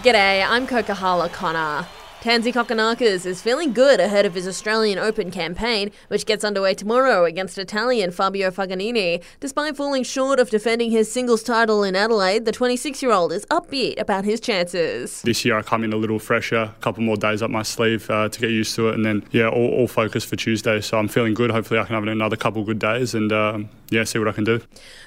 G'day, I'm Kokahala Connor. Thanasi Kokkinakis is feeling good ahead of his Australian Open campaign, which gets underway tomorrow against Italian Fabio Fognini. Despite falling short of defending his singles title in Adelaide, the 26 year old is upbeat about his chances. This year I come in a little fresher, a couple more days up my sleeve uh, to get used to it, and then, yeah, all, all focus for Tuesday. So I'm feeling good. Hopefully I can have another couple good days and, um, yeah, see what I can do.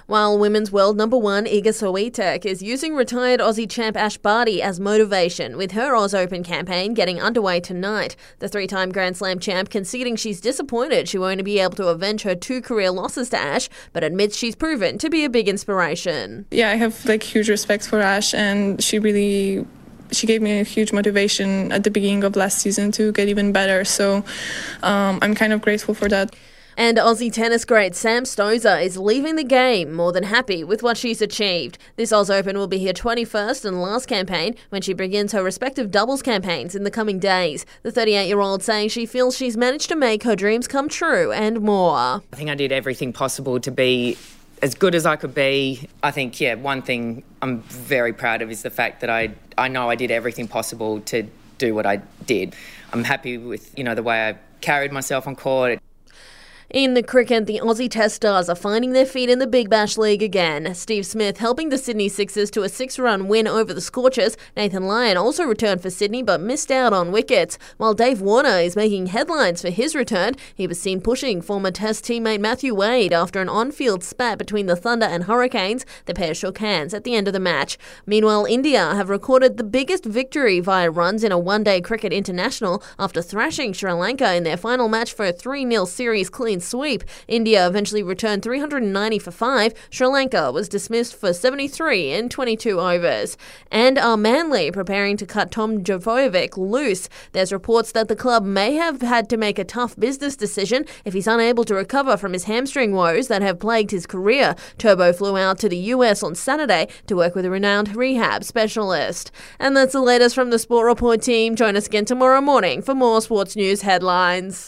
While women's world number one Iga Swiatek is using retired Aussie champ Ash Barty as motivation, with her Oz Open campaign getting underway tonight. The three-time Grand Slam champ conceding she's disappointed she won't be able to avenge her two career losses to Ash, but admits she's proven to be a big inspiration. Yeah, I have like huge respect for Ash, and she really she gave me a huge motivation at the beginning of last season to get even better. So um, I'm kind of grateful for that. And Aussie tennis great Sam Stosur is leaving the game more than happy with what she's achieved. This Oz Open will be her 21st and last campaign when she begins her respective doubles campaigns in the coming days. The 38 year old saying she feels she's managed to make her dreams come true and more. I think I did everything possible to be as good as I could be. I think, yeah, one thing I'm very proud of is the fact that I, I know I did everything possible to do what I did. I'm happy with, you know, the way I carried myself on court. In the cricket, the Aussie Test stars are finding their feet in the Big Bash League again. Steve Smith helping the Sydney Sixers to a six run win over the Scorchers. Nathan Lyon also returned for Sydney but missed out on wickets. While Dave Warner is making headlines for his return, he was seen pushing former Test teammate Matthew Wade after an on field spat between the Thunder and Hurricanes. The pair shook hands at the end of the match. Meanwhile, India have recorded the biggest victory via runs in a one day cricket international after thrashing Sri Lanka in their final match for a 3 0 series clean clean sweep. India eventually returned 390 for 5. Sri Lanka was dismissed for 73 in 22 overs. And are Manly preparing to cut Tom Trbojevic loose? There's reports that the club may have had to make a tough business decision if he's unable to recover from his hamstring woes that have plagued his career. Turbo flew out to the US on Saturday to work with a renowned rehab specialist. And that's the latest from the Sport Report team. Join us again tomorrow morning for more sports news headlines.